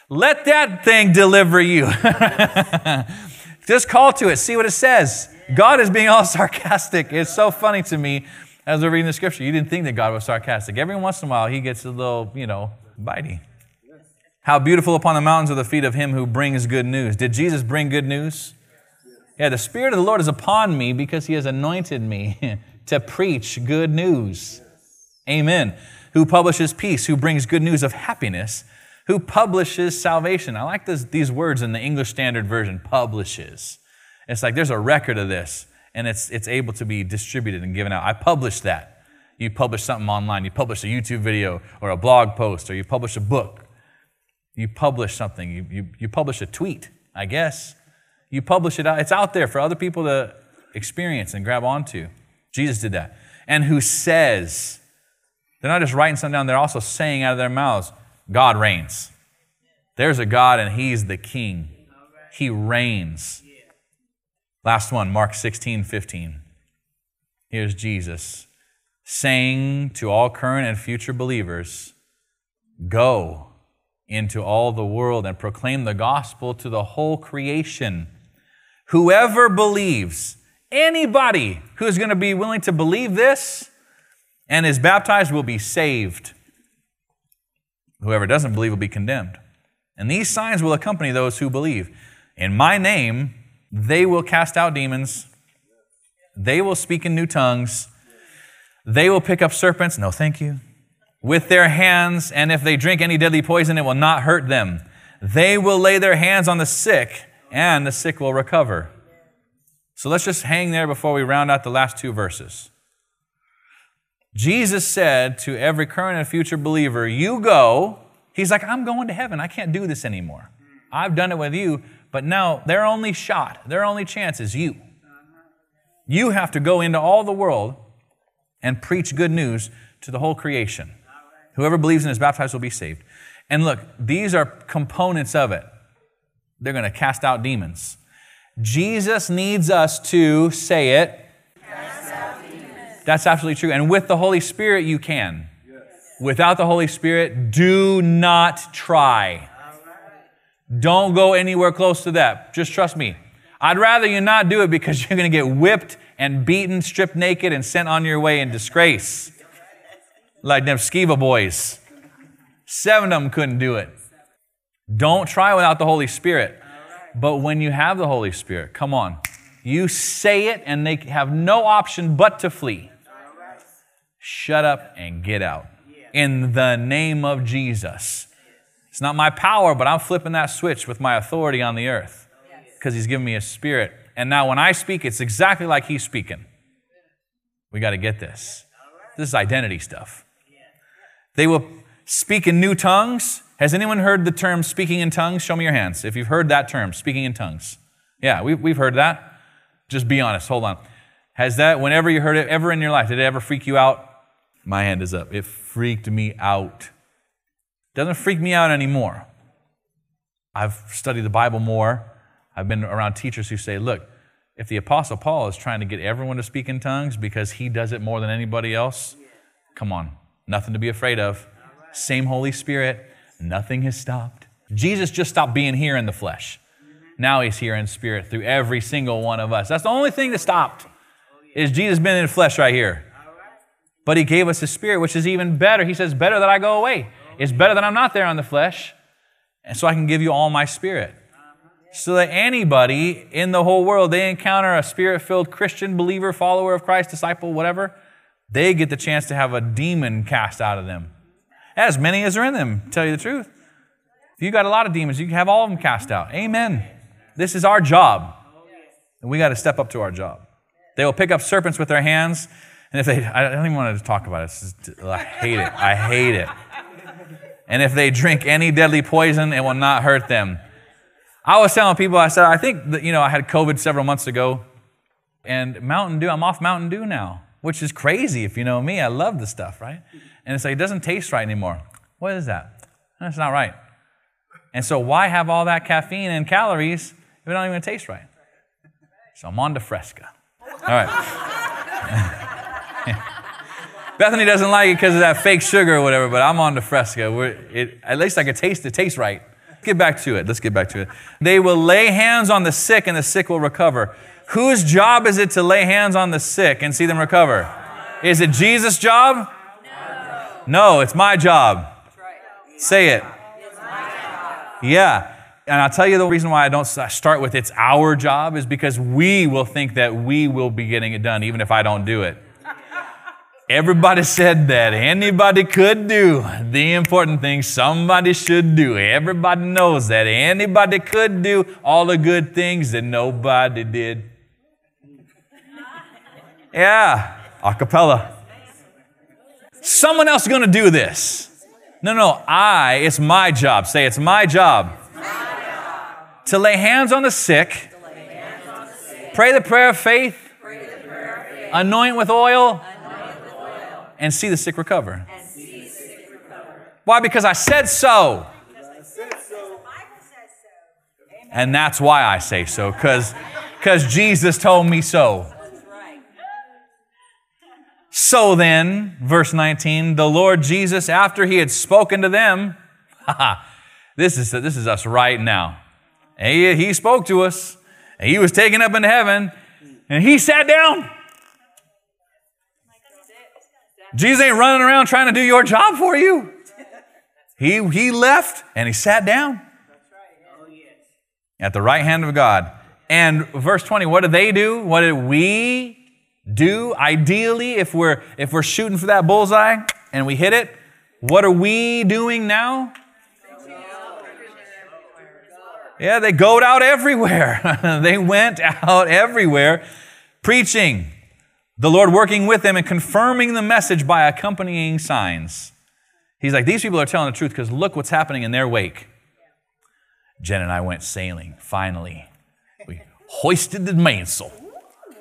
Let that thing deliver you. *laughs* Just call to it, see what it says. God is being all sarcastic. It's so funny to me as we're reading the scripture. You didn't think that God was sarcastic. Every once in a while, he gets a little, you know, bitey. How beautiful upon the mountains are the feet of him who brings good news. Did Jesus bring good news? Yeah, the Spirit of the Lord is upon me because he has anointed me *laughs* to preach good news. Amen. Who publishes peace, who brings good news of happiness, who publishes salvation. I like this, these words in the English Standard Version publishes. It's like there's a record of this, and it's, it's able to be distributed and given out. I published that. You publish something online, you publish a YouTube video or a blog post, or you publish a book. You publish something, you, you, you publish a tweet, I guess. You publish it out, it's out there for other people to experience and grab onto. Jesus did that. And who says, they're not just writing something down, they're also saying out of their mouths, God reigns. There's a God and He's the King. He reigns. Last one, Mark 16, 15. Here's Jesus saying to all current and future believers, Go into all the world and proclaim the gospel to the whole creation. Whoever believes, anybody who's going to be willing to believe this and is baptized will be saved. Whoever doesn't believe will be condemned. And these signs will accompany those who believe. In my name, they will cast out demons. They will speak in new tongues. They will pick up serpents. No, thank you. With their hands, and if they drink any deadly poison, it will not hurt them. They will lay their hands on the sick, and the sick will recover. So let's just hang there before we round out the last two verses. Jesus said to every current and future believer, You go. He's like, I'm going to heaven. I can't do this anymore. I've done it with you, but now their only shot, their only chance is you. You have to go into all the world and preach good news to the whole creation. Whoever believes and is baptized will be saved. And look, these are components of it. They're going to cast out demons. Jesus needs us to say it that's absolutely true. And with the Holy Spirit, you can. Yes. Without the Holy Spirit, do not try. Don't go anywhere close to that. Just trust me. I'd rather you not do it because *laughs* you're going to get whipped and beaten, stripped naked, and sent on your way in disgrace. Like them Sceva boys. Seven of them couldn't do it. Don't try without the Holy Spirit. But when you have the Holy Spirit, come on. You say it, and they have no option but to flee shut up and get out. In the name of Jesus. It's not my power, but I'm flipping that switch with my authority on the earth because He's given me a spirit. And now when I speak, it's exactly like He's speaking. We got to get this. This is identity stuff. They will speak in new tongues. Has anyone heard the term speaking in tongues? Show me your hands if you've heard that term, speaking in tongues. Yeah, we've, we've heard that. Just be honest. Hold on. Has that, whenever you heard it, ever in your life, did it ever freak you out? My hand is up. It freaked me out. Doesn't freak me out anymore. I've studied the Bible more. I've been around teachers who say, look, if the Apostle Paul is trying to get everyone to speak in tongues because he does it more than anybody else, come on, nothing to be afraid of. Same Holy Spirit, nothing has stopped. Jesus just stopped being here in the flesh. Now he's here in spirit through every single one of us. That's the only thing that stopped. Is Jesus been in the flesh right here? But he gave us his spirit, which is even better. He says, Better that I go away. It's better that I'm not there on the flesh. And so I can give you all my spirit. So that anybody in the whole world, they encounter a spirit filled Christian, believer, follower of Christ, disciple, whatever, they get the chance to have a demon cast out of them. As many as are in them, tell you the truth. If you got a lot of demons, you can have all of them cast out. Amen. This is our job. And we got to step up to our job. They will pick up serpents with their hands. And if they, I don't even want to talk about it. Just, I hate it. I hate it. And if they drink any deadly poison, it will not hurt them. I was telling people, I said, I think that, you know, I had COVID several months ago, and Mountain Dew, I'm off Mountain Dew now, which is crazy if you know me. I love the stuff, right? And it's like, it doesn't taste right anymore. What is that? That's not right. And so, why have all that caffeine and calories if it don't even taste right? So, I'm on to Fresca. All right. *laughs* Bethany doesn't like it because of that fake sugar or whatever, but I'm on the Fresca. It, at least I can taste it. Tastes right. Let's Get back to it. Let's get back to it. They will lay hands on the sick and the sick will recover. Whose job is it to lay hands on the sick and see them recover? Is it Jesus' job? No, no it's my job. Say it. Yeah. And I'll tell you the reason why I don't start with it's our job is because we will think that we will be getting it done even if I don't do it. Everybody said that anybody could do the important things somebody should do. Everybody knows that anybody could do all the good things that nobody did. Yeah, a cappella. Someone else is going to do this. No, no, I, it's my job. Say, it's my job. To lay hands on the sick, pray the prayer of faith, anoint with oil, and see the sick recover. Why? Because I said so. And that's why I say so, because Jesus told me so. So then, verse 19, the Lord Jesus, after he had spoken to them, *laughs* this is, this is us right now. He, he spoke to us, and he was taken up into heaven, and he sat down. Jesus ain't running around trying to do your job for you. He, he left and he sat down at the right hand of God. And verse 20, what did they do? What did we do ideally if we're if we're shooting for that bullseye and we hit it? What are we doing now? Yeah, they goed out everywhere. *laughs* they went out everywhere preaching the Lord working with them and confirming the message by accompanying signs. He's like, these people are telling the truth because look what's happening in their wake. Jen and I went sailing, finally. We hoisted the mainsail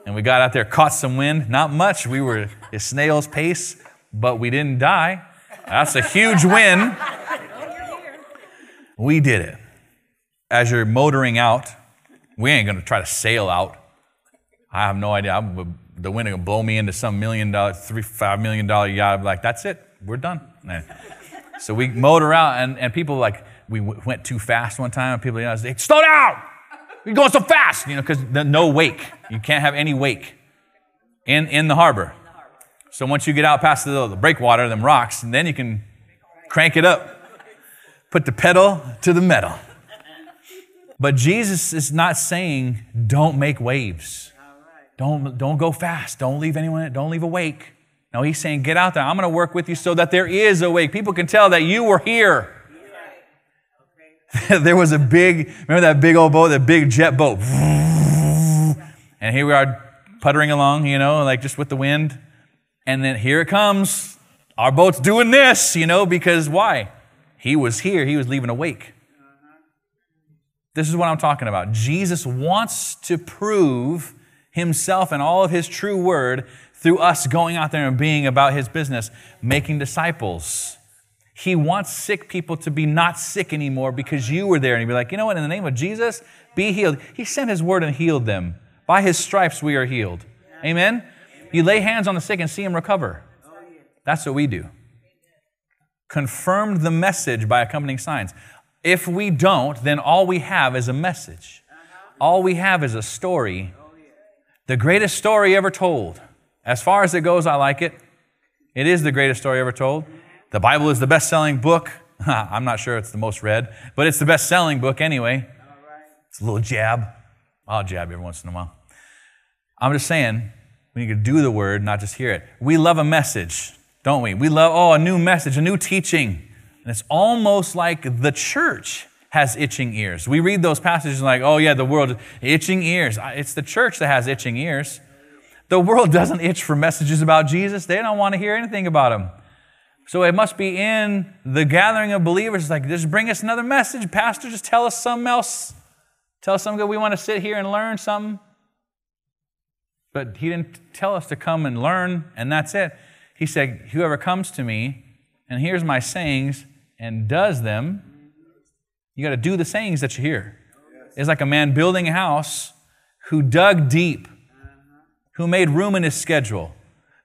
and we got out there, caught some wind. Not much. We were a snail's pace, but we didn't die. That's a huge win. We did it. As you're motoring out, we ain't going to try to sail out. I have no idea. I'm the wind will blow me into some million dollar, three, five million dollar yacht. I'm like, that's it, we're done. so we motor out, and, and people like, we w- went too fast one time, and people, know, say, slow down! You're going so fast, you know, because no wake. You can't have any wake in, in the harbor. So once you get out past the, the breakwater, them rocks, and then you can crank it up. Put the pedal to the metal. But Jesus is not saying, don't make waves. Don't, don't go fast. Don't leave anyone, don't leave a wake. No, he's saying, get out there. I'm going to work with you so that there is a wake. People can tell that you were here. *laughs* there was a big, remember that big old boat, that big jet boat? *laughs* And here we are puttering along, you know, like just with the wind. And then here it comes. Our boat's doing this, you know, because why? He was here, he was leaving a wake. Uh-huh. This is what I'm talking about. Jesus wants to prove himself and all of his true word through us going out there and being about his business, making disciples. He wants sick people to be not sick anymore because you were there. And he'd be like, you know what, in the name of Jesus, be healed. He sent his word and healed them. By his stripes, we are healed. Amen? You lay hands on the sick and see them recover. That's what we do. Confirmed the message by accompanying signs. If we don't, then all we have is a message. All we have is a story the greatest story ever told. As far as it goes, I like it. It is the greatest story ever told. The Bible is the best selling book. *laughs* I'm not sure it's the most read, but it's the best selling book anyway. It's a little jab. I'll jab every once in a while. I'm just saying, we need to do the word, not just hear it. We love a message, don't we? We love, oh, a new message, a new teaching. And it's almost like the church has itching ears. We read those passages like, oh, yeah, the world, itching ears. It's the church that has itching ears. The world *laughs* doesn't itch for messages about Jesus, they don't want to hear anything about him. So it must be in the gathering of believers, like, just bring us another message. Pastor, just tell us something else. Tell us something good. We want to sit here and learn something. But he didn't tell us to come and learn, and that's it. He said, Whoever comes to me and hears my sayings and does them, you got to do the sayings that you hear. It's like a man building a house who dug deep, who made room in his schedule,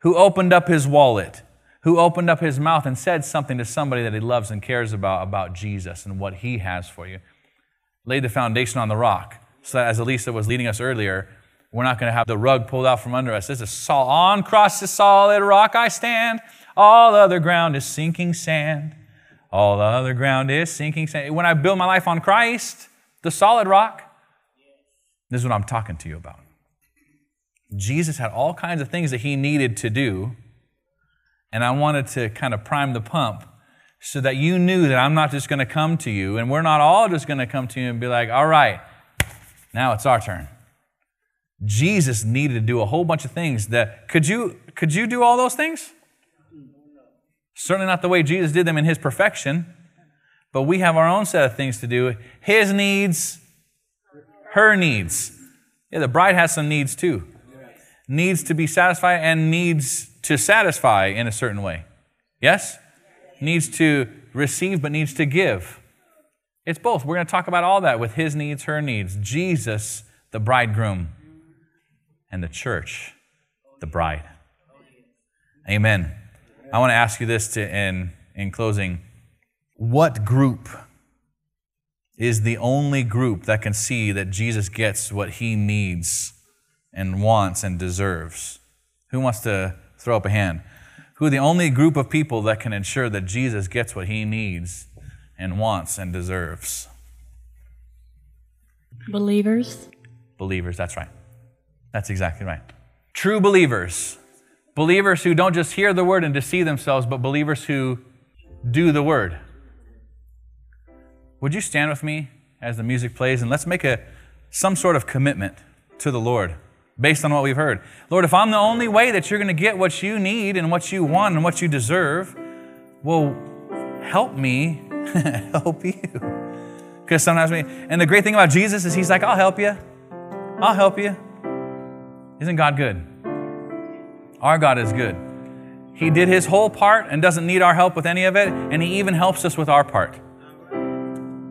who opened up his wallet, who opened up his mouth and said something to somebody that he loves and cares about, about Jesus and what he has for you. Laid the foundation on the rock. So that as Elisa was leading us earlier, we're not going to have the rug pulled out from under us. This is sol- on cross the solid rock I stand. All other ground is sinking sand. All the other ground is sinking sand. When I build my life on Christ, the solid rock, this is what I'm talking to you about. Jesus had all kinds of things that he needed to do And I wanted to kind of prime the pump so that you knew that I'm not just going to come to you, and we're not all just going to come to you and be like, all right, now it's our turn. Jesus needed to do a whole bunch of things that could you could you do all those things? Certainly not the way Jesus did them in his perfection, but we have our own set of things to do. His needs, her needs. Yeah, the bride has some needs too. Needs to be satisfied and needs to satisfy in a certain way. Yes? Needs to receive, but needs to give. It's both. We're going to talk about all that with his needs, her needs. Jesus, the bridegroom, and the church, the bride. Amen. I want to ask you this to, in, in closing. What group is the only group that can see that Jesus gets what he needs and wants and deserves? Who wants to throw up a hand? Who are the only group of people that can ensure that Jesus gets what he needs and wants and deserves? Believers. Believers, that's right. That's exactly right. True believers. Believers who don't just hear the word and deceive themselves, but believers who do the word. Would you stand with me as the music plays and let's make a some sort of commitment to the Lord based on what we've heard. Lord, if I'm the only way that you're going to get what you need and what you want and what you deserve, well, help me *laughs* help you. Because sometimes we, and the great thing about Jesus is he's like, I'll help you. I'll help you. Isn't God good? Our God is good. He did his whole part and doesn't need our help with any of it, and he even helps us with our part.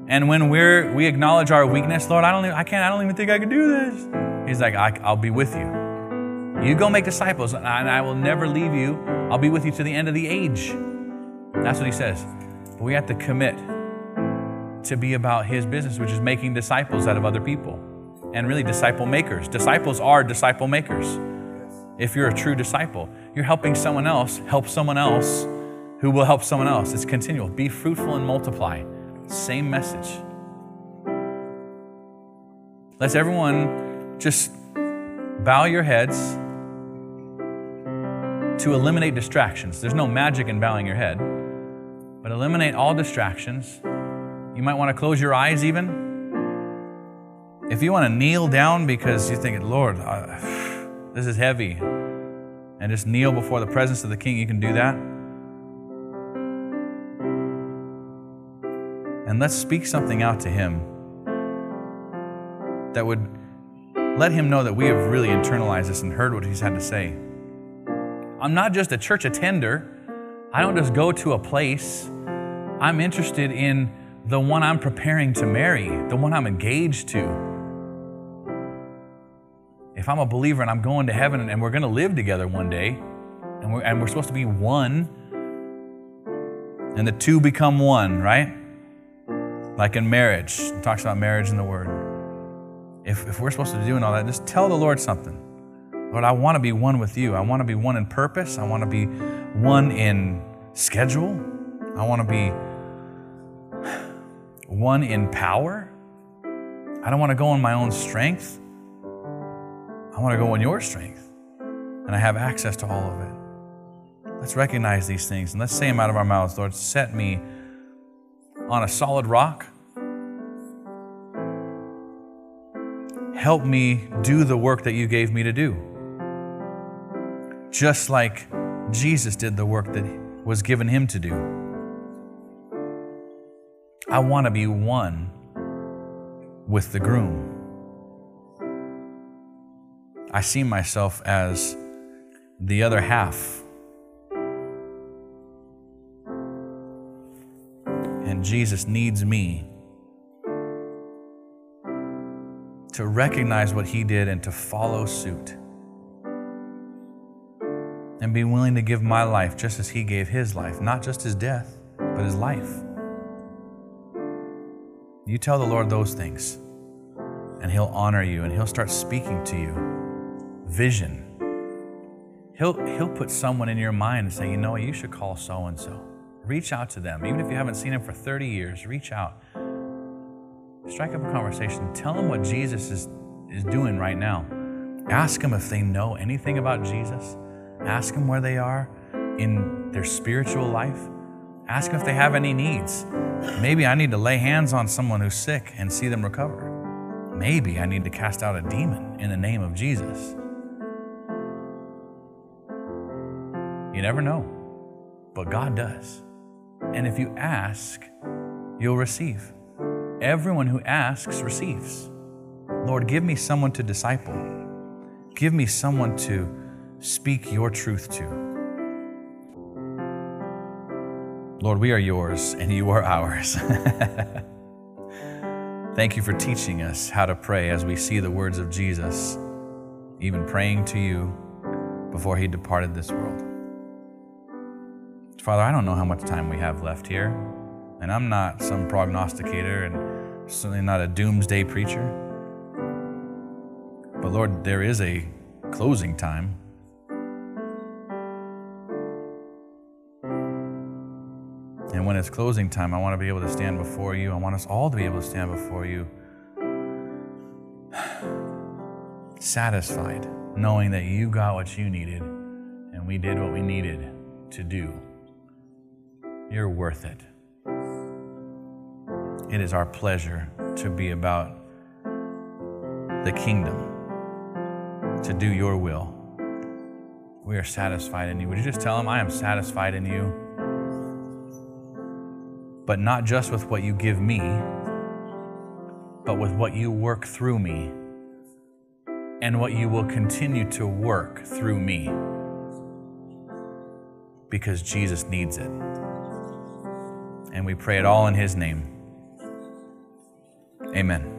And when we're we acknowledge our weakness, Lord, I don't even, I can't, I don't even think I can do this. He's like, I, will be with you. You go make disciples, and I, and I will never leave you. I'll be with you to the end of the age. That's what he says. But we have to commit to be about his business, which is making disciples out of other people. And really disciple makers. Disciples are disciple makers. If you're a true disciple, you're helping someone else help someone else who will help someone else. It's continual. Be fruitful and multiply. Same message. Let's everyone just bow your heads to eliminate distractions. There's no magic in bowing your head, but eliminate all distractions. You might want to close your eyes even. If you want to kneel down because you think, Lord, uh, this is heavy, and just kneel before the presence of the King, you can do that. And let's speak something out to him that would let him know that we have really internalized this and heard what he's had to say. I'm not just a church attender. I don't just go to a place. I'm interested in the one I'm preparing to marry, the one I'm engaged to. If I'm a believer and I'm going to heaven and we're going to live together one day, and we're, and we're supposed to be one, and the two become one, right? Like in marriage, it talks about marriage in the Word. If, if we're supposed to be doing all that, just tell the Lord something. Lord, I want to be one with you. I want to be one in purpose. I want to be one in schedule. I want to be *sighs* one in power. I don't want to go on my own strength. I want to go in your strength. And I have access to all of it. Let's recognize these things and let's say them out of our mouths. Lord, set me on a solid rock. Help me do the work that you gave me to do. Just like Jesus did the work that was given him to do. I want to be one with the groom. I see myself as the other half And Jesus needs me to recognize what he did and to follow suit. And be willing to give my life just as he gave his life, not just his death, but his life. You tell the Lord those things, and he'll honor you and he'll start speaking to you. Vision. He'll, he'll put someone in your mind and say, you know you should call so and so. Reach out to them. Even if you haven't seen them for 30 years, reach out. Strike up a conversation. Tell them what Jesus is, is doing right now. Ask them if they know anything about Jesus. Ask them where they are. in their spiritual life. Ask them if they have any needs. Maybe I need to lay hands on someone who's sick and see them recover. Maybe I need to cast out a demon in the name of Jesus. You never know, but God does. And if you ask, you'll receive. Everyone who asks receives. Lord, give me someone to disciple. Give me someone to speak your truth to. Lord, we are yours and you are ours. *laughs* Thank you for teaching us how to pray as we see the words of Jesus, even praying to you before he departed this world. Father, I don't know how much time we have left here, and I'm not some prognosticator and certainly not a doomsday preacher. But Lord, there is a closing time. And when it's closing time, I want to be able to stand before you. I want us all to be able to stand before you *sighs* satisfied, knowing that you got what you needed and we did what we needed to do. You're worth it. It is our pleasure to be about the kingdom, to do your will. We are satisfied in you. Would you just tell him, I am satisfied in you? But not just with what you give me, but with what you work through me and what you will continue to work through me because Jesus needs it. And we pray it all in His name. Amen.